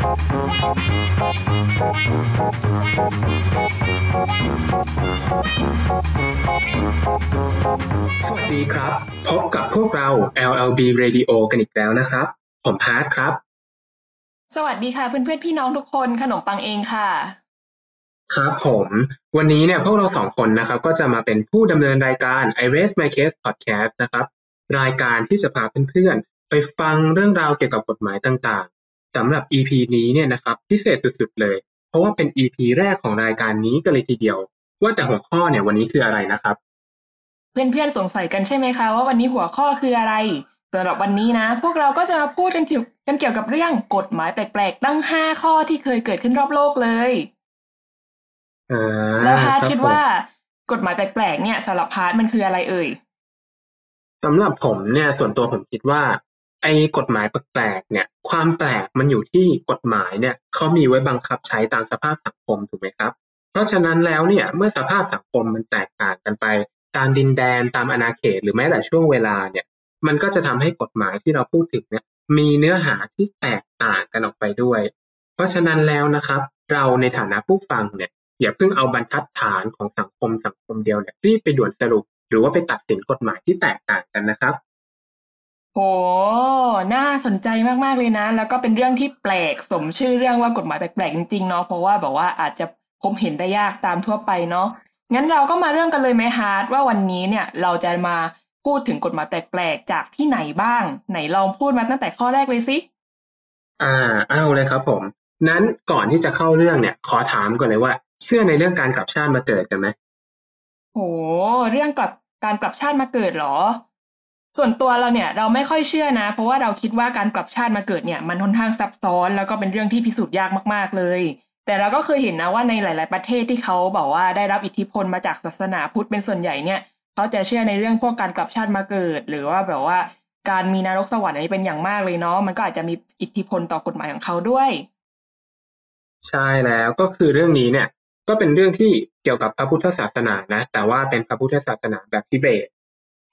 สวัสดีครับ พบกับพวกเรา LLB Radio กันอีกแล้วนะครับ ผมพาร์ทครับ สวัสดีค่ะเพื่อนๆพี่น้องทุกคนขนมปังเองค่ะ ครับผม วันนี้เนี่ยพวกเราสองคนนะครับ ก็จะมาเป็นผู้ดำเนินรายการ I Raise My Case Podcast นะครับ รายการที่จะพาเพื่อนๆไปฟังเรื่องราวเกี่ยวกับกฎหมายต่างๆ สำหรับ EP นี้เนี่ยนะครับพิเศษสุดๆเลย เพราะว่าเป็น EP แรกของรายการนี้กันเลยทีเดียว ว่าแต่หัวข้อเนี่ยวันนี้คืออะไรนะครับ เพื่อนๆสงสัยกันใช่ไหมคะว่าวันนี้หัวข้อคืออะไรสำหรับวันนี้นะ พวกเราก็จะมาพูดกันเกี่ยวกันเกี่ยวกับเรื่องกฎหมายแปลกๆตั้งห้าข้อที่เคยเกิดขึ้นรอบโลกเลยอ่าแล้วฮาร์ดล่ะครับคิดว่ากฎหมายแปลกๆเนี่ยสำหรับฮาร์ดมันคืออะไรเอ่ยสำหรับผมเนี่ยส่วนตัวผมคิดว่า ไอ้กฎหมายแปลก ๆ เนี่ย ความแปลกมันอยู่ที่กฎหมายเนี่ยเขามีไว้บังคับใช้ตามสภาพสังคมถูกไหมครับ เพราะฉะนั้นแล้วเนี่ยเมื่อสภาพสังคมมันแตกต่างกันไป ตามดินแดนตามอาณาเขตหรือแม้แต่ช่วงเวลาเนี่ย มันก็จะทำให้กฎหมายที่เราพูดถึงเนี่ยมีเนื้อหาที่แตกต่างกันออกไปด้วย เพราะฉะนั้นแล้วนะครับ เราในฐานะผู้ฟังเนี่ยอย่าเพิ่งเอาบรรทัดฐานของสังคมสังคมเดียวเนี่ยรีบไปด่วนสรุป หรือว่าไปตัดสินกฎหมายที่แตกต่างกันนะครับ โห น่าสนใจมาก ๆ เลยนะ แล้วก็เป็นเรื่องที่แปลกสมชื่อเรื่องว่ากฎหมายแปลก ๆ จริง ๆ เนาะ เพราะว่าแบบว่าอาจจะพบเห็นได้ยากตามทั่วไปเนาะ งั้นเราก็มาเริ่มกันเลยไหมฮาร์ดว่าวันนี้เนี่ยเราจะมาพูดถึงกฎหมายแปลก ๆ จากที่ไหนบ้าง ไหนลองพูดมาตั้งแต่ข้อแรกเลยสิ อ่า เอาเลยครับผม นั้นก่อนที่จะเข้าเรื่องเนี่ย ขอถามก่อนเลยว่า เชื่อในเรื่องการกลับชาติมาเกิดกันไหมโห เรื่องกลับการกลับชาติมาเกิดเหรอ ส่วนตัวเราเนี่ยเราไม่ค่อยเชื่อนะ เพราะว่าเราคิดว่าการกลับชาติมาเกิดเนี่ยมันค่อนข้างซับซ้อน แล้วก็เป็นเรื่องที่พิสูจน์ยากมากๆเลย แต่เราก็เคยเห็นนะว่าในหลาย ๆ ประเทศที่เขาบอกว่าได้รับอิทธิพลมาจากศาสนาพุทธเป็นส่วนใหญ่เนี่ยเขาจะเชื่อในเรื่องพวกการกลับชาติมาเกิด หรือว่าแบบว่าการมีนรกสวรรค์อันนี้เป็นอย่างมากเลยเนาะมันก็อาจจะมีอิทธิพลต่อกฎหมายของเขาด้วย ใช่แล้วก็คือเรื่องนี้เนี่ย ก็เป็นเรื่องที่เกี่ยวกับพระพุทธศาสนานะ แต่ว่าเป็นพระพุทธศาสนาแบบทิเบต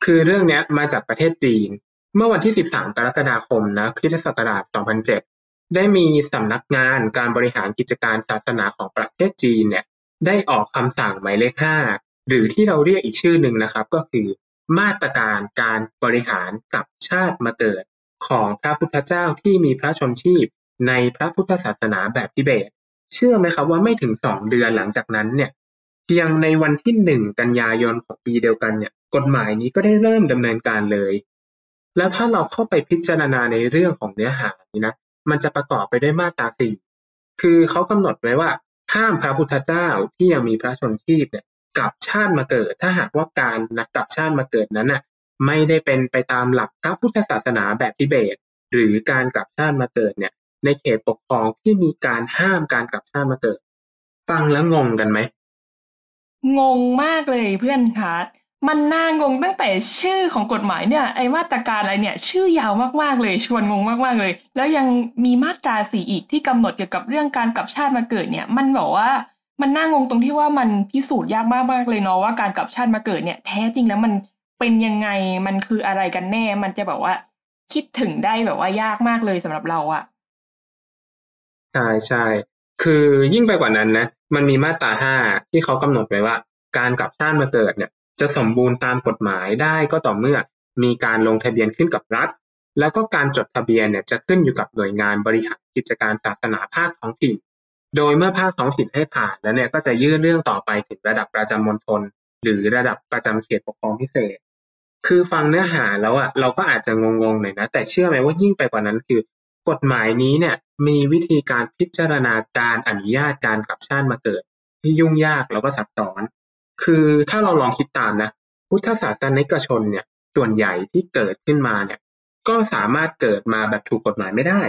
คือเรื่องเนี้ยมาจากประเทศจีน เมื่อวันที่ 13 กรกฎาคม นะ คริสตศักราช 2007 ได้มีสำนักงานการบริหารกิจการศาสนาของประเทศจีนเนี่ย ได้ออกคำสั่งหมายเลข 5 หรือที่เราเรียกอีกชื่อหนึ่งนะครับ ก็คือมาตรการการบริหารกับชาติมาเกิดของพระพุทธเจ้าที่มีพระชนชีพในพระพุทธศาสนาแบบทิเบต เชื่อไหมครับว่าไม่ถึงสองเดือนหลังจากนั้นเนี่ยเพียงในวันที่หนึ่งกันยายนของปีเดียวกันเนี่ย กฎหมายนี้ก็ได้เริ่มดำเนินการเลย แล้วถ้าเราเข้าไปพิจารณาในเรื่องของเนื้อหานี้นะ มันจะประกอบไปด้วยมาตราสี่คือเขากำหนดไว้ว่า ห้ามพระพุทธเจ้าที่ยังมีพระชนชีพเนี่ยกลับชาติมาเกิด ถ้าหากว่าการนักกลับชาติมาเกิดนั้นน่ะไม่ได้เป็นไปตามหลักพระพุทธศาสนาแบบทิเบต หรือการกลับชาติมาเกิดเนี่ย ในเขตปกครองที่มีการห้ามการกลับชาติมาเกิด ฟังแล้วงงกันไหมงงมากเลยเพื่อนฮาร์ด มันน่างงตั้งแต่ชื่อของกฎหมายเนี่ยไอมาตรการอะไรเนี่ย ชื่อยาวมากๆเลย ชวนงงมากๆเลย แล้วยังมีมาตราสี่อีกที่กำหนดเกี่ยวกับเรื่องการกลับชาติมาเกิดเนี่ย มันบอกว่ามันน่างงตรงที่ว่ามันพิสูจน์ยากมากๆเลยเนาะว่าการกลับชาติมาเกิดเนี่ย แท้จริงแล้วมันเป็นยังไงมันคืออะไรกันแน่ มันจะแบบว่า คิดถึงได้แบบว่ายากมากเลยสำหรับเราอะใช่ใช่คือยิ่งไปกว่านั้นนะมันมีมาตราห้าที่เขากำหนดไว้ว่า การกลับชาติมาเกิดเนี่ย จะสมบูรณ์ตามกฎหมายได้ก็ต่อเมื่อมีการลงทะเบียนขึ้นกับรัฐ แล้วก็การจดทะเบียนเนี่ยจะขึ้นอยู่กับหน่วยงานบริหารกิจการศาสนาภาคท้องถิ่น โดยเมื่อภาคท้องถิ่นให้ผ่านแล้วเนี่ยก็จะยื่นเรื่องต่อไปถึงระดับประจำมณฑลหรือระดับประจำเขตปกครองพิเศษ คือฟังเนื้อหาแล้วอะเราก็อาจจะงงๆหน่อยนะ แต่เชื่อไหมว่ายิ่งไปกว่านั้นคือ กฎหมายนี้เนี่ยมีวิธีการพิจารณาการอนุญาตการกลับชาติมาเกิด ที่ยุ่งยากแล้วก็ซับซ้อน คือถ้าเราลองคิดตามนะ พุทธศาสนิกชนเนี่ย ส่วนใหญ่ที่เกิดขึ้นมาเนี่ย ก็สามารถเกิดมาแบบถูกกฎหมายไม่ได้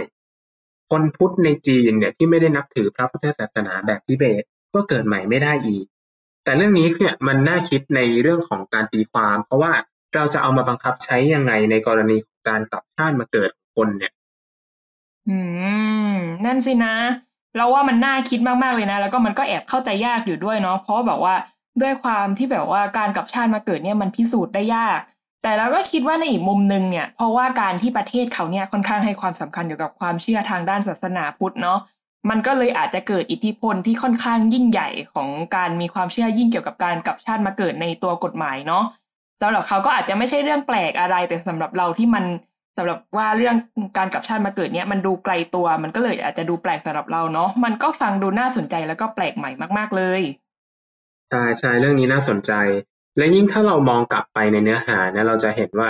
คนพุทธในจีนเนี่ยที่ไม่ได้นับถือพระพุทธศาสนาแบบทิเบตก็เกิดใหม่ไม่ได้อีก แต่เรื่องนี้เนี่ยมันน่าคิดในเรื่องของการตีความ เพราะว่าเราจะเอามาบังคับใช้ยังไงในกรณีของการกลับชาติมาเกิดคนเนี่ย อืม นั่นสินะ เราว่ามันน่าคิดมากๆเลยนะ แล้วก็มันก็แอบเข้าใจยากอยู่ด้วยเนาะ เพราะแบบว่า ด้วยความที่แบบว่าการกลับชาติมาเกิดเนี่ยมันพิสูจน์ได้ยาก แต่เราก็คิดว่าในอีกมุมหนึ่งเนี่ย เพราะว่าการที่ประเทศเขาเนี่ยค่อนข้างให้ความสำคัญเกี่ยวกับความเชื่อทางด้านศาสนาพุทธเนาะมันก็เลยอาจจะเกิดอิทธิพลที่ค่อนข้างยิ่งใหญ่ของการมีความเชื่อยิ่งเกี่ยวกับการกลับชาติมาเกิดในตัวกฎหมายเนาะสำหรับเขาก็อาจจะไม่ใช่เรื่องแปลกอะไร แต่สำหรับเราที่มันสำหรับว่าเรื่องการกลับชาติมาเกิดเนี่ยมันดูไกลตัว มันก็เลยอาจจะดูแปลกสำหรับเราเนาะมันก็ฟังดูน่าสนใจแล้วก็แปลกใหม่มาก ๆเลย ใช่ ใช่ เรื่องนี้น่าสนใจ และยิ่งถ้าเรามองกลับไปในเนื้อหาเนี่ย เราจะเห็นว่า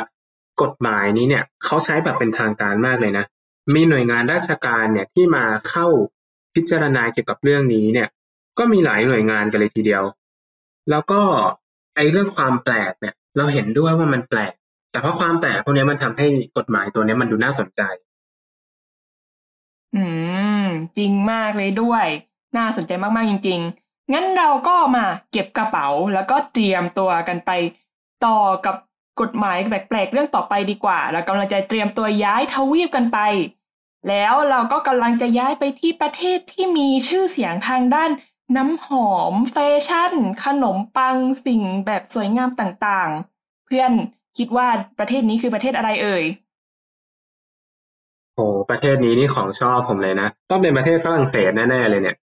กฎหมายนี้เนี่ยเขาใช้แบบเป็นทางการมากเลยนะ มีหน่วยงานราชการเนี่ยที่มาเข้าพิจารณาเกี่ยวกับเรื่องนี้เนี่ย ก็มีหลายหน่วยงานกันเลยทีเดียว แล้วก็ไอ้เรื่องความแปลกเนี่ย เราเห็นด้วยว่ามันแปลก แต่เพราะความแปลกพวกนี้มันทำให้กฎหมายตัวนี้มันดูน่าสนใจ อืม จริงมากเลยด้วย น่าสนใจมาก ๆ จริง ๆ งั้นเราก็มาเก็บกระเป๋าแล้วก็เตรียมตัวกันไปต่อกับกฎหมายแปลกๆเรื่องต่อไปดีกว่า เรากำลังจะเตรียมตัวย้ายทวีปกันไป แล้วเราก็กำลังจะย้ายไปที่ประเทศที่มีชื่อเสียงทางด้านน้ำหอมแฟชั่น ขนมปังสิ่งแบบสวยงามต่างๆ เพื่อนคิดว่าประเทศนี้คือประเทศอะไรเอ่ยโอ้ประเทศนี้นี่ของชอบผมเลยนะ ต้องเป็นประเทศฝรั่งเศสแน่ๆเลยเนี่ย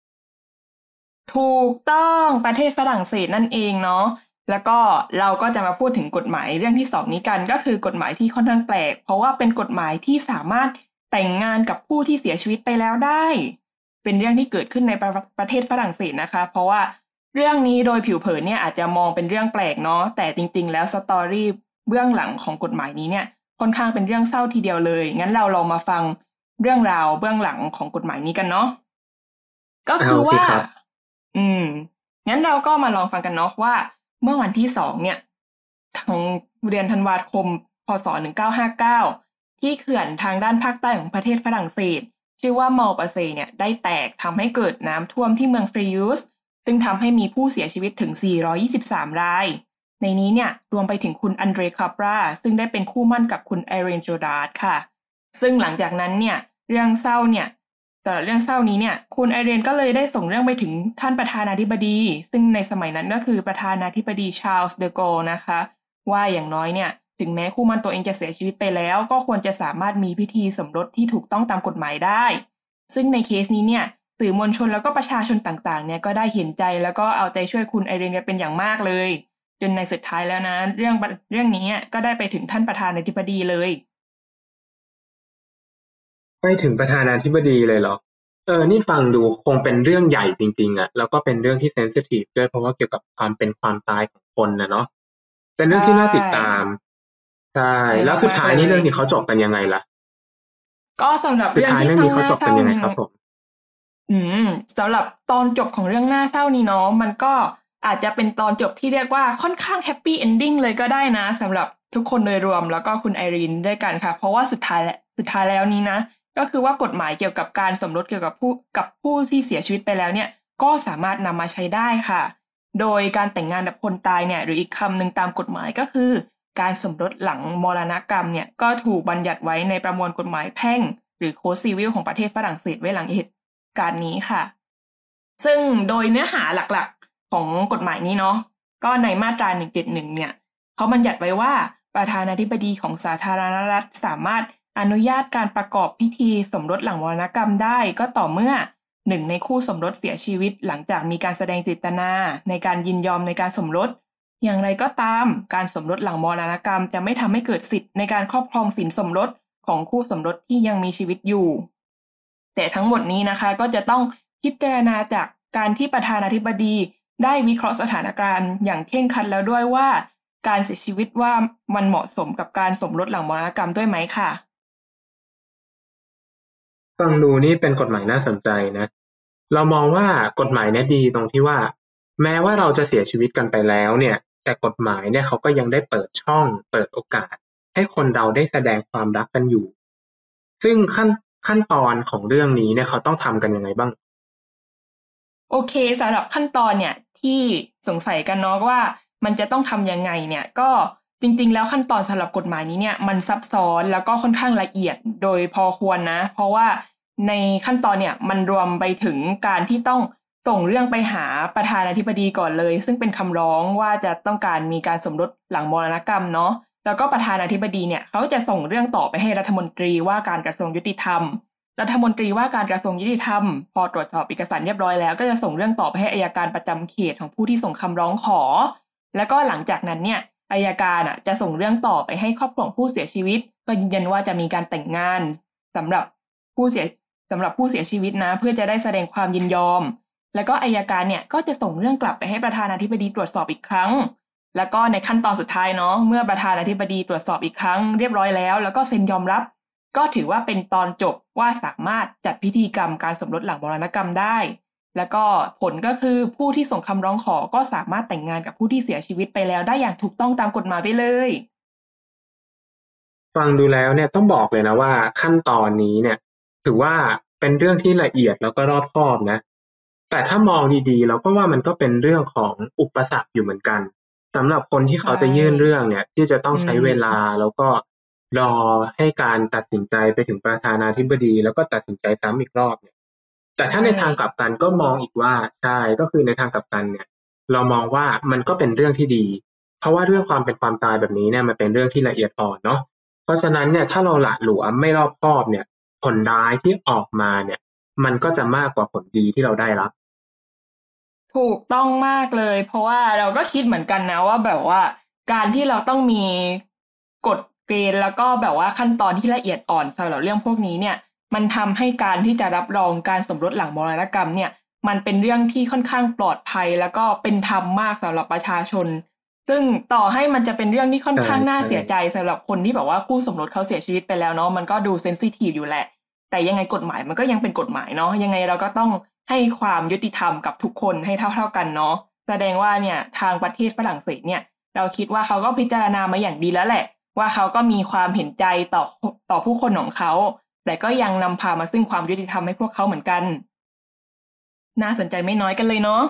ถูกต้องประเทศฝรั่งเศสนั่นเองเนาะแล้วก็เราก็จะมาพูดถึงกฎหมายเรื่องที่สองนี้กัน ก็คือกฎหมายที่ค่อนข้างแปลก เพราะว่าเป็นกฎหมายที่สามารถแต่งงานกับผู้ที่เสียชีวิตไปแล้วได้ เป็นเรื่องที่เกิดขึ้นในประประเทศฝรั่งเศสนะคะ เพราะว่าเรื่องนี้โดยผิวเผินเนี่ยอาจจะมองเป็นเรื่องแปลกเนาะแต่จริง ๆ แล้วสตอรี่เบื้องหลังของกฎหมายนี้เนี่ยค่อนข้างเป็นเรื่องเศร้าทีเดียวเลยงั้นเราลองมาฟังเรื่องราวเบื้องหลังของกฎหมายนี้กันเนาะก็คือว่า อืม งั้นเราก็มาลองฟังกันเนาะว่า เมื่อวันที่สองเนี่ยทางเดือนธันวาคม พศหนึ่งเก้าห้าเก้าที่เขื่อนทางด้านภาคใต้ของประเทศฝรั่งเศส ชื่อว่ามอลปาเซเนี่ยได้แตกทำให้เกิดน้ำท่วมที่เมืองฟรียูสซึ่งทำให้มีผู้เสียชีวิตถึง 423 ราย ในนี้เนี่ยรวมไปถึงคุณอันเดรคาปรา ซึ่งได้เป็นคู่หมั้นกับคุณไอเรนโจดาร์ดค่ะ ซึ่งหลังจากนั้นเนี่ยเรื่องเศร้าเนี่ย แต่เรื่องเศร้านี้เนี่ยคุณไอเรนก็เลยได้ส่งเรื่องไปถึงท่านประธานาธิบดี ซึ่งในสมัยนั้นก็คือประธานาธิบดีชาร์ลส์เดโกนะคะ ว่าอย่างน้อยเนี่ยถึงแม้คู่หมั้นตัวเองจะเสียชีวิตไปแล้ว ก็ควรจะสามารถมีพิธีสมรสที่ถูกต้องตามกฎหมายได้ ซึ่งในเคสนี้เนี่ยสื่อมวลชนแล้วก็ประชาชนต่างๆเนี่ยก็ได้เห็นใจแล้วก็เอาใจช่วยคุณไอเรนกันเป็นอย่างมากเลย จนในสุดท้ายแล้วนะเรื่องเรื่องนี้ก็ได้ไปถึงท่านประธานาธิบดีเลย ไปถึงประธานาธิบดีเลยเหรอ เออ นี่ฟังดูคงเป็นเรื่องใหญ่จริง ๆอะ่ะแล้วก็เป็นเรื่องที่เซนซิทีฟด้วยเพราะว่าเกี่ยวกับความเป็นความตายของคนนะเนาะ เป็นเรื่องที่น่าติดตาม ใช่ แล้วสุดท้ายนี่เรื่องนี้เขาจบกันยังไงล่ะ ก็สำหรับเรื่องที่เศร้าหน้าเศร้านี่ครับผม อืมสำหรับตอนจบของเรื่องหน้าเศร้านี้เนาะ มันก็อาจจะเป็นตอนจบที่เรียกว่าค่อนข้าง happy ending เลยก็ได้นะสำหรับทุกคนโดยรวมแล้วก็คุณไอรีนด้วยกันค่ะ เพราะว่าสุดท้ายและสุดท้ายแล้วนี้นะ ก็คือว่ากฎหมายเกี่ยวกับการสมรสเกี่ยวกับผู้กับผู้ที่เสียชีวิตไปแล้วเนี่ยก็สามารถนำมาใช้ได้ค่ะ โดยการแต่งงานกับคนตายเนี่ยหรืออีกคำหนึ่งตามกฎหมายก็คือ การสมรสหลังมรณกรรมเนี่ยก็ถูกบัญญัติไว้ในประมวลกฎหมายแพ่ง หรือ Code civil ของประเทศฝรั่งเศสไว้หลังเหตุการณ์นี้ค่ะ ซึ่งโดยเนื้อหาหลักๆของกฎหมายนี้เนาะก็ในมาตรา 171 เนี่ยเขาบัญญัติไว้ว่าประธานาธิบดีของสาธารณรัฐสามารถ อนุญาตการประกอบพิธีสมรสหลังมรณกรรมได้ก็ต่อเมื่อหนึ่งในคู่สมรสเสียชีวิต หลังจากมีการแสดงเจตนา ในการยินยอมในการสมรส อย่างไรก็ตาม การสมรสหลังมรณกรรมจะไม่ทำให้เกิดสิทธิ์ในการครอบครองสินสมรสของคู่สมรสที่ยังมีชีวิตอยู่ แต่ทั้งหมดนี้นะคะก็จะต้องพิจารณาจากการที่ประธานาธิบดีได้วิเคราะห์สถานการณ์อย่างเข่งคัดแล้วด้วยว่า การเสียชีวิตว่ามันเหมาะสมกับการสมรสหลังมรณกรรมด้วยไหมค่ะ ฟังดูนี่เป็นกฎหมายน่าสนใจนะ เรามองว่ากฎหมายนี้ดีตรงที่ว่า แม้ว่าเราจะเสียชีวิตกันไปแล้วเนี่ย แต่กฎหมายเนี่ยเขาก็ยังได้เปิดช่อง เปิดโอกาส ให้คนเราได้แสดงความรักกันอยู่ ซึ่งขั้นขั้นตอนของเรื่องนี้เนี่ยเขาต้องทำกันยังไงบ้าง โอเคสำหรับขั้นตอนเนี่ยที่สงสัยกันเนาะว่ามันจะต้องทํำยังไงเนี่ยก็ จริง ๆ แล้วขั้นตอนสำหรับกฎหมายนี้เนี่ยมันซับซ้อนแล้วก็ค่อนข้างละเอียดโดยพอควรนะ เพราะว่าในขั้นตอนเนี่ยมันรวมไปถึงการที่ต้องส่งเรื่องไปหาประธานาธิบดีก่อนเลย ซึ่งเป็นคำร้องว่าจะต้องการมีการสมรสหลังมรณกรรมเนาะแล้วก็ประธานาธิบดีเนี่ยเขาจะส่งเรื่องต่อไปให้รัฐมนตรีว่าการกระทรวงยุติธรรม รัฐมนตรีว่าการกระทรวงยุติธรรม พอตรวจสอบเอกสารเรียบร้อยแล้ว ก็จะส่งเรื่องต่อไปให้อายการประจำเขตของผู้ที่ส่งคำร้องขอ แล้วก็หลังจากนั้นเนี่ย อายการอะจะส่งเรื่องต่อไปให้ครอบครัวผู้เสียชีวิต ก็ยืนยันว่าจะมีการแต่งงานสำหรับผู้เสียสำหรับผู้เสียชีวิตนะ เพื่อจะได้แสดงความยินยอม แล้วก็อายการเนี่ยก็จะส่งเรื่องกลับไปให้ประธานาธิบดีตรวจสอบอีกครั้ง แล้วก็ในขั้นตอนสุดท้ายเนาะเมื่อประธานาธิบดีตรวจสอบอีกครั้งเรียบร้อยแล้ว แล้วก็เซ็นยอมรับ ก็ถือว่าเป็นตอนจบว่าสามารถจัดพิธีกรรมการสมรสหลังมรณกรรมได้ แล้วก็ผลก็คือผู้ที่ส่งคำร้องขอก็สามารถแต่งงานกับผู้ที่เสียชีวิตไปแล้วได้อย่างถูกต้องตามกฎหมายไปเลย ฟังดูแล้วเนี่ยต้องบอกเลยนะว่าขั้นตอนนี้เนี่ย ถือว่าเป็นเรื่องที่ละเอียดแล้วก็รอบคอบนะ แต่ถ้ามองดีๆ เราก็ว่ามันก็เป็นเรื่องของอุปสรรคอยู่เหมือนกันสำหรับคนที่เขาจะยื่นเรื่องเนี่ย ที่จะต้องใช้เวลาแล้วก็รอให้การตัดสินใจไปถึงประธานาธิบดี แล้วก็ตัดสินใจซ้ำอีกรอบเนี่ย แต่ถ้าในทางกลับกันก็มองอีกว่าใช่ก็คือในทางกลับกันเนี่ย เรามองว่ามันก็เป็นเรื่องที่ดี เพราะว่าเรื่องความเป็นความตายแบบนี้เนี่ยมันเป็นเรื่องที่ละเอียดอ่อนเนาะเพราะฉะนั้นเนี่ยถ้าเราหละหลวมไม่รอบคอบเนี่ย ผลร้ายที่ออกมาเนี่ย มันก็จะมากกว่าผลดีที่เราได้รับ ถูกต้องมากเลย เพราะว่าเราก็คิดเหมือนกันนะว่าแบบว่า การที่เราต้องมีกฎเกณฑ์แล้วก็แบบว่าขั้นตอนที่ละเอียดอ่อนสำหรับเรื่องพวกนี้เนี่ย มันทำให้การที่จะรับรองการสมรสหลังมรณกรรมเนี่ย มันเป็นเรื่องที่ค่อนข้างปลอดภัยแล้วก็เป็นธรรมมากสำหรับประชาชน ซึ่งต่อให้มันจะเป็นเรื่องที่ค่อนข้างน่าเสียใจสำหรับคนที่แบบว่าคู่สมรสเขาเสียชีวิตไปแล้วเนาะมันก็ดูเซนซิทีฟอยู่แหละ แต่ยังไงกฎหมายมันก็ยังเป็นกฎหมายเนาะยังไงเราก็ต้องให้ความยุติธรรมกับทุกคนให้เท่า ๆกันเนาะแสดงว่าเนี่ยทางประเทศฝรั่งเศสเนี่ย เราคิดว่าเขาก็พิจารณามาอย่างดีแล้วแหละ ว่าเขาก็มีความเห็นใจต่อต่อผู้คนของเขา แต่ก็ยังนำพามาซึ่งความยุติธรรมให้พวกเขาเหมือนกัน น่าสนใจไม่น้อยกันเลยเนาะ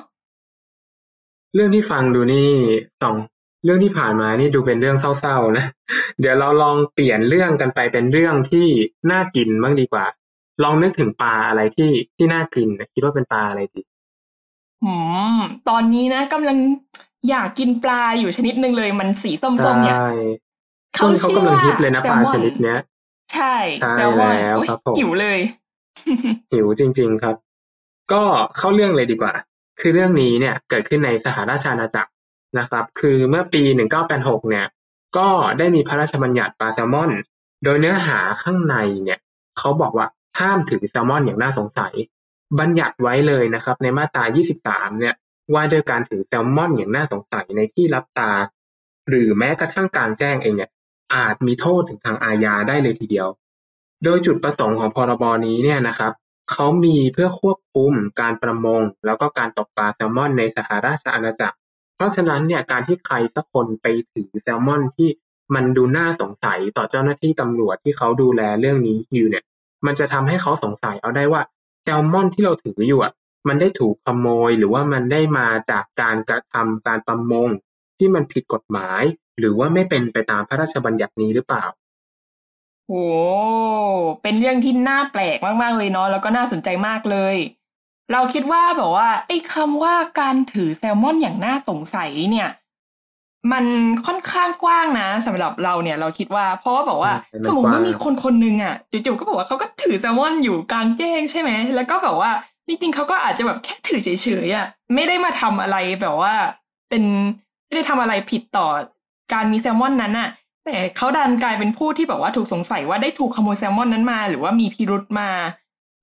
เรื่องที่ฟังดูนี่สองเรื่องที่ผ่านมานี่ดูเป็นเรื่องเศร้าๆนะ เดี๋ยวเราลองเปลี่ยนเรื่องกันไปเป็นเรื่องที่น่ากินบ้างดีกว่า ลองนึกถึงปลาอะไรที่ที่น่ากินนะคิดว่าเป็นปลาอะไรดีอืมตอนนี้นะกำลังอยากกินปลาอยู่ชนิดหนึ่งเลยมันสีส้มๆเนี่ยใช่ช่วงนี้เขากำลังฮิตเลยนะปลาชนิดเนี้ย ใช่ใช่แซลมอนแล้วโอ๊ยครับผมหิวเลย หิวจริง ๆครับ ก็เข้าเรื่องเลยดีกว่า คือเรื่องนี้เนี่ยเกิดขึ้นในสหราชอาณาจักรนะครับ คือเมื่อปี 1986 เนี่ย ก็ได้มีพระราชบัญญัติปลาแซลมอน โดยเนื้อหาข้างในเนี่ย เขาบอกว่าห้ามถือแซลมอนอย่างน่าสงสัย บัญญัติไว้เลยนะครับ ในมาตรา 23 เนี่ย ว่าด้วยการถือแซลมอนอย่างน่าสงสัยในที่รับตา หรือแม้กระทั่งกลางแจ้งเองเนี่ย อาจมีโทษถึงทางอาญาได้เลยทีเดียว โดยจุดประสงค์ของพรบนี้เนี่ยนะครับเขามีเพื่อควบคุมการประมง แล้วก็การตกปลาแซลมอนในสหราชอาณาจักร เพราะฉะนั้นเนี่ยการที่ใครสักคนไปถือแซลมอนที่มันดูน่าสงสัยต่อเจ้าหน้าที่ตำรวจที่เขาดูแลเรื่องนี้อยู่เนี่ย มันจะทำให้เขาสงสัยเอาได้ว่าแซลมอนที่เราถืออยู่อะมันได้ถูกขโมยหรือว่ามันได้มาจากการกระทำการประมงที่มันผิดกฎหมาย หรือว่าไม่เป็นไปตามพระราชบัญญัตินี้หรือเปล่าโอ้เป็นเรื่องที่น่าแปลกมากๆเลยเนาะ แล้วก็น่าสนใจมากเลย เราคิดว่าแบบว่าไอ้คำว่าการถือแซลมอนอย่างน่าสงสัยเนี่ย มันค่อนข้างกว้างนะสำหรับเราเนี่ย เราคิดว่าเพราะว่าบอกว่าอืมมันสมมติกว้างว่ามีคนคนหนึ่งอะจู่ๆก็บอกว่าเขาก็ถือแซลมอนอยู่กลางแจ้งใช่ไหม แล้วก็แบบว่าจริงๆเขาก็อาจจะแบบแค่ถือเฉยๆอะ ไม่ได้มาทำอะไรแบบว่า เป็นไม่ได้ทำอะไรผิดต่อ การมีแซลมอนนั้นอะแต่เขาดันกลายเป็นผู้ที่แบบว่าถูกสงสัยว่าได้ถูกขโมยแซลมอนนั้นมา หรือว่ามีพิรุธมา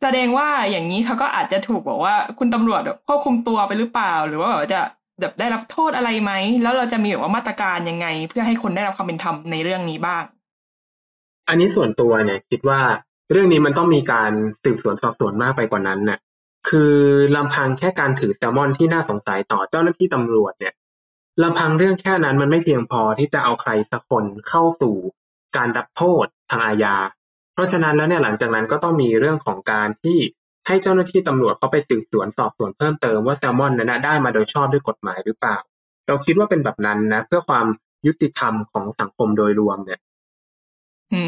แสดงว่าอย่างนี้เขาก็อาจจะถูกบอกว่าคุณตำรวจควบคุมตัวไปหรือเปล่า หรือว่าแบบจะแบบได้รับโทษอะไรไหม แล้วเราจะมีแบบว่ามาตรการยังไง เพื่อให้คนได้รับความเป็นธรรมในเรื่องนี้บ้าง อันนี้ส่วนตัวเนี่ยคิดว่าเรื่องนี้มันต้องมีการสืบสวนสอบสวนมากไปกว่านั้นน่ะคือลำพังแค่การถือแซลมอนที่น่าสงสัยต่อเจ้าหน้าที่ตำรวจเนี่ย ลำพังเรื่องแค่นั้นมันไม่เพียงพอที่จะเอาใครสักคนเข้าสู่การรับโทษทางอาญา เพราะฉะนั้นแล้วเนี่ยหลังจากนั้นก็ต้องมีเรื่องของการที่ให้เจ้าหน้าที่ตำรวจเขาไปสืบสวนสอบสวนเพิ่มเติมว่าแซลมอนนั้นนะได้มาโดยชอบด้วยกฎหมายหรือเปล่า เราคิดว่าเป็นแบบนั้นนะ เพื่อความยุติธรรมของสังคมโดยรวมเนี่ย อื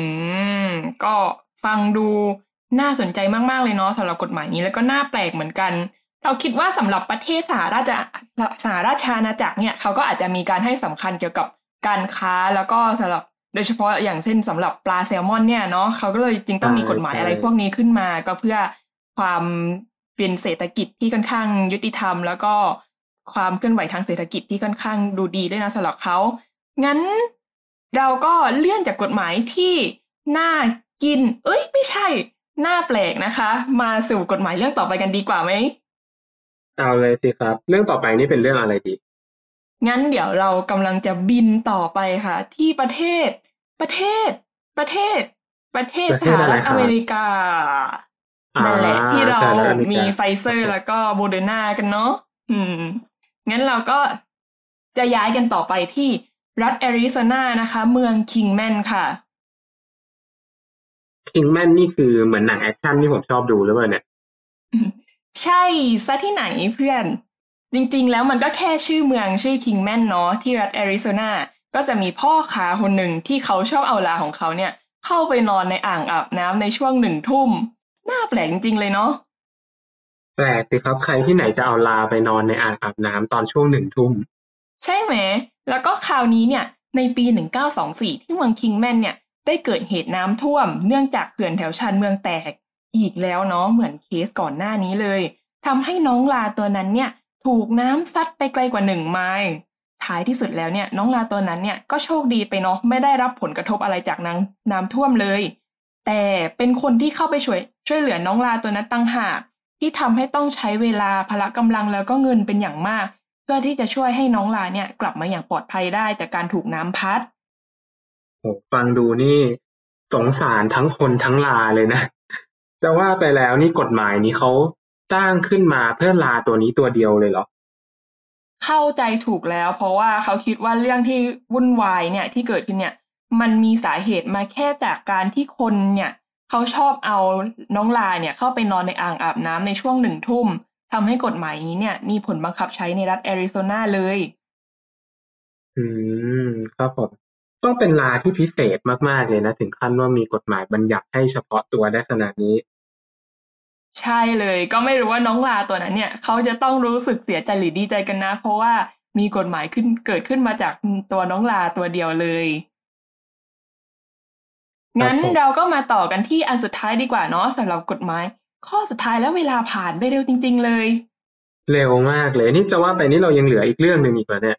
ม ก็ฟังดูน่าสนใจมาก ๆ เลยเนาะสำหรับกฎหมายนี้แล้วก็น่าแปลกเหมือนกัน เราคิดว่าสำหรับประเทศสหราชสหราชอาณาจักรเนี่ยเขาก็อาจจะมีการให้สำคัญเกี่ยวกับการค้าแล้วก็สำหรับโดยเฉพาะอย่างเช่นสำหรับปลาแซลมอนเนี่ยเนาะเขาก็เลยจึงต้องมีกฎหมายอะไรพวกนี้ขึ้นมา ก็เพื่อความเป็นเศรษฐกิจที่ค่อนข้างยุติธรรม แล้วก็ความเคลื่อนไหวทางเศรษฐกิจที่ค่อนข้างดูดีด้วยนะสำหรับเขางั้นเราก็เลื่อนจากกฎหมายที่น่ากิน เอ้ย ไม่ใช่ น่าแปลกนะคะ มาสู่กฎหมายเรื่องต่อไปกันดีกว่าไหม เอาเลยสิครับ เรื่องต่อไปนี่เป็นเรื่องอะไรดี งั้นเดี๋ยวเรากำลังจะบินต่อไปค่ะ ที่ประเทศ ประเทศ ประเทศ ประเทศสหรัฐอเมริกานั่นแหละที่เรามีไฟเซอร์แล้วก็โมเดอร์นากันเนาะอืม งั้นเราก็จะย้ายกันต่อไปที่รัฐแอริโซนานะคะ เมืองคิงแมนค่ะคิงแมนนี่คือเหมือนหนังแอคชั่นที่ผมชอบดูหรือเปล่าเนี่ย ใช่ซะที่ไหนเพื่อน จริงๆ แล้วมันก็แค่ชื่อเมืองชื่อคิงแมนเนาะที่รัฐแอริโซนาก็จะมีพ่อค้าคนหนึ่งที่เขาชอบเอาลาของเขาเนี่ย เข้าไปนอนในอ่างอาบน้ำในช่วงหนึ่งทุ่ม น่าแปลกจริงๆเลยเนาะแปลกสิครับใครที่ไหนจะเอาลาไปนอนในอ่างอาบน้ำตอนช่วงหนึ่งทุ่ม ใช่ไหม แล้วก็คราวนี้เนี่ย ในปีหนึ่งเก้าสองสี่ที่เมืองคิงแมนเนี่ย ได้เกิดเหตุน้ำท่วม เนื่องจากเขื่อนแถวชานเมืองแตก อีกแล้วเนาะเหมือนเคสก่อนหน้านี้เลยทำให้น้องลาตัวนั้นเนี่ยถูกน้ำซัดไปไกลกว่าหนึ่งไมล์ท้ายที่สุดแล้วเนี่ยน้องลาตัวนั้นเนี่ยก็โชคดีไปเนาะไม่ได้รับผลกระทบอะไรจากน้ำน้ำท่วมเลย แต่เป็นคนที่เข้าไปช่วย ช่วยเหลือน้องลาตัวนั้นตั้งหากที่ทำให้ต้องใช้เวลาพละกำลังแล้วก็เงินเป็นอย่างมาก เพื่อที่จะช่วยให้น้องลาเนี่ยกลับมาอย่างปลอดภัยได้จากการถูกน้ำพัดฟังดูนี่สงสารทั้งคนทั้งลาเลยนะ จะว่าไปแล้วนี่กฎหมายนี้เขาตั้งขึ้นมาเพื่อลาตัวนี้ตัวเดียวเลยเหรอ เข้าใจถูกแล้ว เพราะว่าเขาคิดว่าเรื่องที่วุ่นวายเนี่ยที่เกิดขึ้นเนี่ย มันมีสาเหตุมาแค่จากการที่คนเนี่ยเขาชอบเอาน้องลาเนี่ยเข้าไปนอนในอ่างอาบน้ำในช่วงหนึ่งทุ่มทำให้กฎหมายนี้เนี่ย มีผลบังคับใช้ในรัฐแอริโซนาเลย อืม ครับผมต้องเป็นลาที่พิเศษมาก ๆ เลยนะ ถึงขั้นว่ามีกฎหมายบัญญัติให้เฉพาะตัวได้ขนาดนี้ ใช่เลย ก็ไม่รู้ว่าน้องลาตัวนั้นเนี่ยเขาจะต้องรู้สึกเสียใจหรือดีใจกันนะ เพราะว่ามีกฎหมายขึ้นเกิดขึ้นมาจากตัวน้องลาตัวเดียวเลย งั้นเราก็มาต่อกันที่อันสุดท้ายดีกว่าเนาะสำหรับกฎหมาย ข้อสุดท้ายแล้วเวลาผ่านไปเร็วจริง ๆ เลย เร็วมากเลยนี่จะว่าไปนี่เรายังเหลืออีกเรื่องหนึ่งอีกเหรอเนี่ย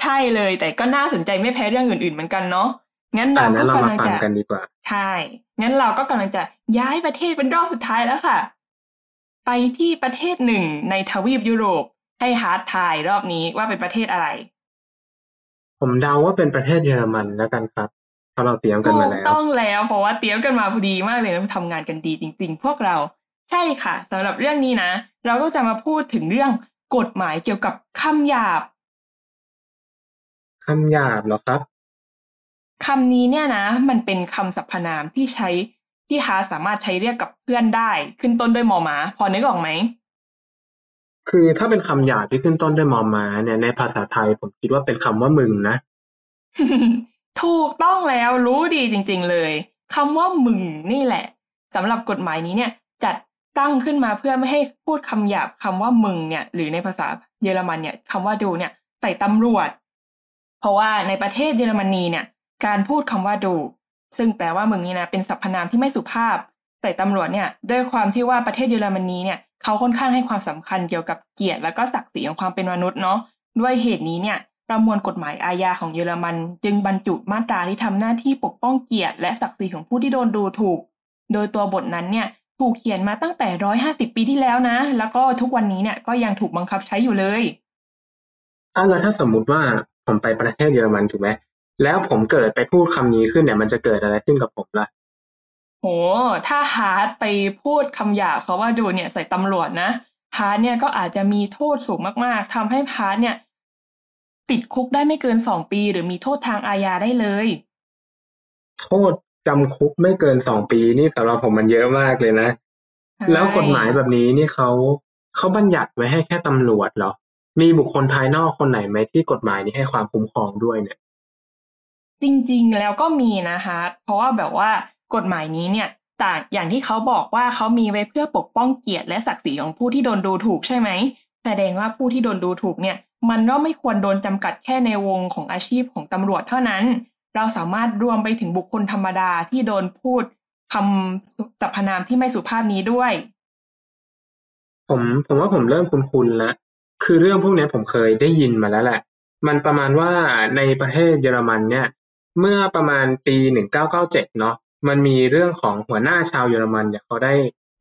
ใช่เลย แต่ก็น่าสนใจไม่แพ้เรื่องอื่น ๆ เหมือนกันเนาะ งั้นเราก็กำลังจะกันดีกว่าใช่งั้นเราก็กำลังจะย้ายประเทศเป็นรอบสุดท้ายแล้วค่ะ ไปที่ประเทศหนึ่งในทวีปยุโรปให้ฮาร์ดทายรอบนี้ว่าเป็นประเทศอะไร ผมเดาว่าเป็นประเทศเยอรมันแล้วกันครับเพราะเราเตรียมกันมาแล้วต้องแล้ว เพราะว่าเตรียมกันมาพอดีมากเลยนะทำงานกันดีจริง ๆ พวกเราใช่ค่ะสำหรับเรื่องนี้นะ เราก็จะมาพูดถึงเรื่องกฎหมายเกี่ยวกับคำหยาบคำหยาบเหรอครับ คำนี้เนี่ยนะ มันเป็นคำสรรพนามที่ใช้ที่ฮาสามารถใช้เรียกกับเพื่อนได้ ขึ้นต้นด้วยมอมาพอนึกออกไหมคือถ้าเป็นคำหยาบที่ขึ้นต้นด้วยมอมาเนี่ยในภาษาไทยผมคิดว่าเป็นคำว่ามึงนะ ถูกต้องแล้วรู้ดีจริง ๆ เลยคำว่ามึงนี่แหละสำหรับกฎหมายนี้เนี่ย จัดตั้งขึ้นมาเพื่อไม่ให้พูดคำหยาบคำว่ามึงเนี่ย หรือในภาษาเยอรมันเนี่ยคำว่าดูเนี่ยใส่ตำรวจ เพราะว่าในประเทศเยอรมนีเนี่ย การพูดคำว่าดู ซึ่งแปลว่ามึงนี่นะเป็นสรรพนามที่ไม่สุภาพใส่ตำรวจเนี่ยด้วยความที่ว่าประเทศเยอรมนีเนี่ยเขาค่อนข้างให้ความสำคัญเกี่ยวกับเกียรติและก็ศักดิ์ศรีของความเป็นมนุษย์เนาะด้วยเหตุนี้เนี่ยประมวลกฎหมายอาญาของเยอรมัน จึงบรรจุมาตราที่ทำหน้าที่ปกป้องเกียรติและศักดิ์ศรีของผู้ที่โดนดูถูก โดยตัวบทนั้นเนี่ยถูกเขียนมาตั้งแต่ร้อยห้าสิบปีที่แล้วนะ แล้วก็ทุกวันนี้เนี่ยก็ยังถูกบังคับใช้อยู่เลยอ้าวแล้วถ้าสมมุติว่าผมไปประเทศเยอรมันถูกไหม แล้วผมเกิดไปพูดคำนี้ขึ้นเนี่ย มันจะเกิดอะไรขึ้นกับผมล่ะ โห ถ้าฮาร์ดไปพูดคำหยาบเขาว่าดูเนี่ยใส่ตำรวจนะฮาร์ดเนี่ยก็อาจจะมีโทษสูงมากๆทำให้ฮาร์ดเนี่ย ติดคุกได้ไม่เกินสองปี หรือมีโทษทางอาญาได้เลย โทษจำคุกไม่เกินสองปีนี่สำหรับผมมันเยอะมากเลยนะ แล้วกฎหมายแบบนี้นี่เขาเขาบัญญัติไว้ให้แค่ตำรวจเหรอ มีบุคคลภายนอกคนไหนไหมที่กฎหมายนี้ให้ความคุ้มครองด้วยเนี่ย จริงๆแล้วก็มีนะคะ เพราะว่าแบบว่ากฎหมายนี้เนี่ยต่างอย่างที่เขาบอกว่าเขามีไว้เพื่อปกป้องเกียรติและศักดิ์ศรีของผู้ที่โดนดูถูกใช่ไหมแสดงว่าผู้ที่โดนดูถูกเนี่ย มันก็ไม่ควรโดนจำกัดแค่ในวงของอาชีพของตำรวจเท่านั้น เราสามารถรวมไปถึงบุคคลธรรมดาที่โดนพูดคำสรรพนามที่ไม่สุภาพนี้ด้วย ผมผมว่าผมเริ่มคุ้นๆแล้วคือเรื่องพวกนี้ผมเคยได้ยินมาแล้วแหละ มันประมาณว่าในประเทศเยอรมันเนี่ย เมื่อประมาณปี หนึ่งเก้าเก้าเจ็ด เนาะ มันมีเรื่องของหัวหน้าชาวเยอรมันเนี่ยเขาได้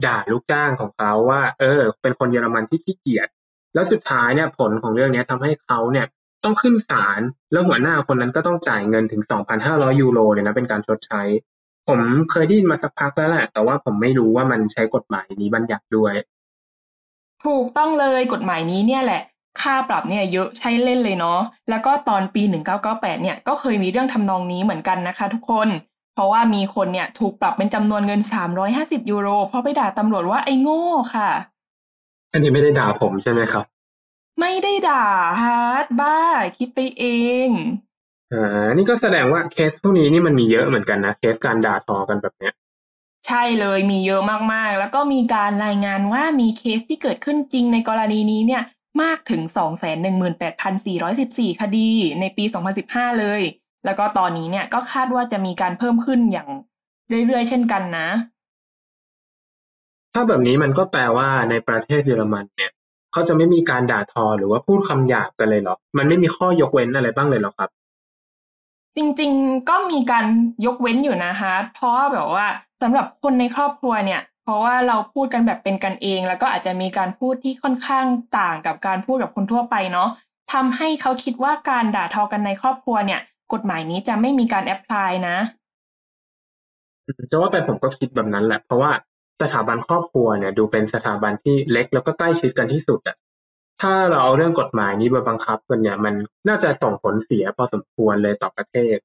ด่าลูกจ้างของเขาว่า เออ เป็นคนเยอรมันที่ขี้เกียจ แล้วสุดท้ายเนี่ยผลของเรื่องนี้ทำให้เขาเนี่ยต้องขึ้นศาล แล้วหัวหน้าคนนั้นก็ต้องจ่ายเงินถึง 2,500 ยูโรเลยนะเป็นการชดใช้ ผมเคยได้ยินมาสักพักแล้วแหละ แต่ว่าผมไม่รู้ว่ามันใช้กฎหมายนี้บัญญัติด้วย ถูกต้องเลยกฎหมายนี้เนี่ยแหละ ค่าปรับเนี่ยเยอะใช้เล่นเลยเนาะแล้วก็ตอนปี 1998 เนี่ยก็เคยมีเรื่องทำนองนี้เหมือนกันนะคะทุกคน เพราะว่ามีคนเนี่ยถูกปรับเป็นจำนวนเงิน 350 ยูโร เพราะไปด่าตำรวจว่าไอ้โง่ค่ะ อันนี้ไม่ได้ด่าผมใช่ไหมครับ ไม่ได้ด่าฮาร์ดบ้า คิดไปเองอ่านี่ก็แสดงว่าเคสพวกนี้นี่มันมีเยอะเหมือนกันนะเคสการด่าทอกันแบบเนี้ยใช่เลยมีเยอะมากๆ แล้วก็มีการรายงานว่ามีเคสที่เกิดขึ้นจริงในกรณีนี้เนี่ย มากถึง 218,414 คดีในปี 2015 เลย แล้วก็ตอนนี้เนี่ยก็คาดว่าจะมีการเพิ่มขึ้นอย่างเรื่อยๆ เช่นกันนะ ถ้าแบบนี้มันก็แปลว่าในประเทศเยอรมันเนี่ยเขาจะไม่มีการด่าทอหรือว่าพูดคำหยาบกันเลยเหรอ มันไม่มีข้อยกเว้นอะไรบ้างเลยเหรอครับ จริงๆก็มีการยกเว้นอยู่นะฮะเพราะว่าแบบว่าสำหรับคนในครอบครัวเนี่ยเพ ราะว่าเราพูดกันแบบเป็นกันเอง แล้วก็อาจจะมีการพูดที่ค่อนข้างต่างกับการพูดกับคนทั่วไปเนาะทำให้เขาคิดว่าการด่าทอกันในครอบครัวเนี่ย กฎหมายนี้จะไม่มีการแอพพลายนะจะว่าไปผมก็คิดแบบนั้นแหละ เพราะว่าสถาบันครอบครัวเนี่ยดูเป็นสถาบันที่เล็กแล้วก็ใกล้ชิดกันที่สุดอะถ้าเราเอาเรื่องกฎหมายนี้มาบังคับกันเนี่ย มันน่าจะส่งผลเสียพอสมควรเลยต่อประเทศ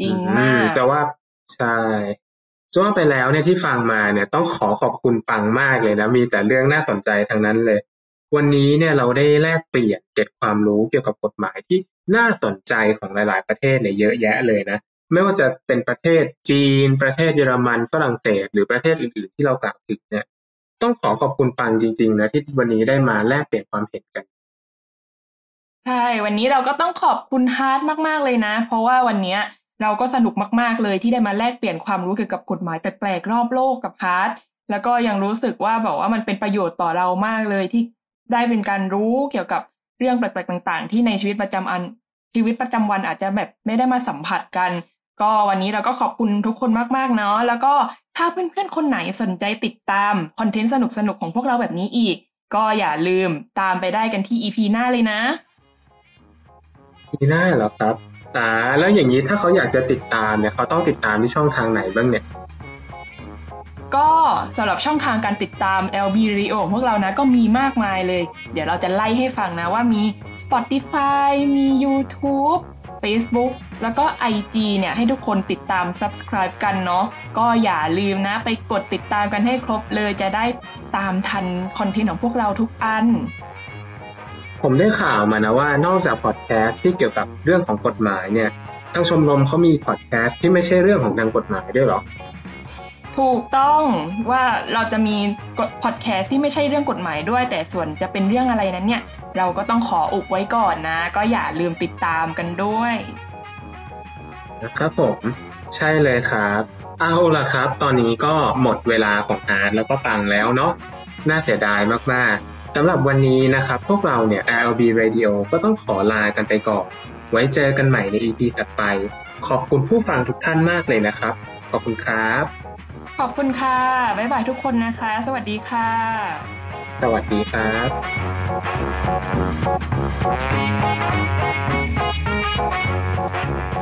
จริงมากแต่ว่าใช่ จะว่าไปแล้วเนี่ยที่ฟังมาเนี่ยต้องขอขอบคุณปังมากเลยนะ มีแต่เรื่องน่าสนใจทั้งนั้นเลย วันนี้เนี่ยเราได้แลกเปลี่ยนเก็บความรู้เกี่ยวกับกฎหมายที่น่าสนใจของหลาย ๆ ประเทศเนี่ยเยอะแยะเลยนะไม่ว่าจะเป็นประเทศจีน ประเทศเยอรมันฝรั่งเศส หรือประเทศอื่น ๆ ที่เรากล่าวถึงเนี่ย ต้องขอขอบคุณปังจริง ๆ นะที่วันนี้ได้มาแลกเปลี่ยนความเห็นกันใช่ วันนี้เราก็ต้องขอบคุณฮาร์ดมาก ๆ เลยนะ เพราะว่าวันนี้ เราก็สนุกมากๆเลยที่ได้มาแลกเปลี่ยนความรู้เกี่ยวกับกฎหมายแปลกๆรอบโลกกับฮาร์ดแล้วก็ยังรู้สึกว่าแบบว่ามันเป็นประโยชน์ต่อเรามากเลยที่ได้เป็นการรู้เกี่ยวกับเรื่องแปลกๆต่าง ๆ ที่ในชีวิตประจำอันชีวิตประจำวันอาจจะแบบไม่ได้มาสัมผัสกัน ก็วันนี้เราก็ขอบคุณทุกคนมากๆเนาะแล้วก็ถ้าเพื่อนๆคนไหนสนใจติดตามคอนเทนต์สนุกๆของพวกเราแบบนี้อีก ก็อย่าลืมตามไปได้กันที่ EP หน้าเลยนะมีหน้าเหรอครับ อ่าแล้วอย่างนี้ถ้าเขาอยากจะติดตามเนี่ยเขาต้องติดตามที่ช่องทางไหนบ้างเนี่ย ก็สำหรับช่องทางการติดตาม LB Radio ขอพวกเรานะก็มีมากมายเลย เดี๋ยวเราจะไล่ให้ฟังนะว่ามี Spotify มี YouTube Facebook แล้วก็ IG เนี่ยให้ทุกคนติดตาม Subscribe กันเนาะก็อย่าลืมนะไปกดติดตามกันให้ครบเลยจะได้ตามทันคอนเทนต์ของพวกเราทุกอัน ผมได้ข่าวมานะว่านอกจากพอดแคสต์ที่เกี่ยวกับเรื่องของกฎหมายเนี่ยทางชมรมเขามีพอดแคสต์ที่ไม่ใช่เรื่องของทางกฎหมายด้วยเหรอ ถูกต้องว่าเราจะมีพอดแคสต์ที่ไม่ใช่เรื่องกฎหมายด้วย แต่ส่วนจะเป็นเรื่องอะไรนั้นเนี่ย เราก็ต้องขออุบไว้ก่อนนะ ก็อย่าลืมติดตามกันด้วยนะครับผมใช่เลยครับ เอาล่ะครับ ตอนนี้ก็หมดเวลาของอาร์ตแล้วก็ปังแล้วเนาะน่าเสียดายมากๆ สำหรับวันนี้นะครับ พวกเราเนี่ย RLB Radio ก็ต้องขอลากันไปก่อน ไว้เจอกันใหม่ใน EP ถัดไป ขอบคุณผู้ฟังทุกท่านมากเลยนะครับ ขอบคุณครับ ขอบคุณค่ะ บ๊ายบายทุกคนนะคะ สวัสดีค่ะ สวัสดีครับ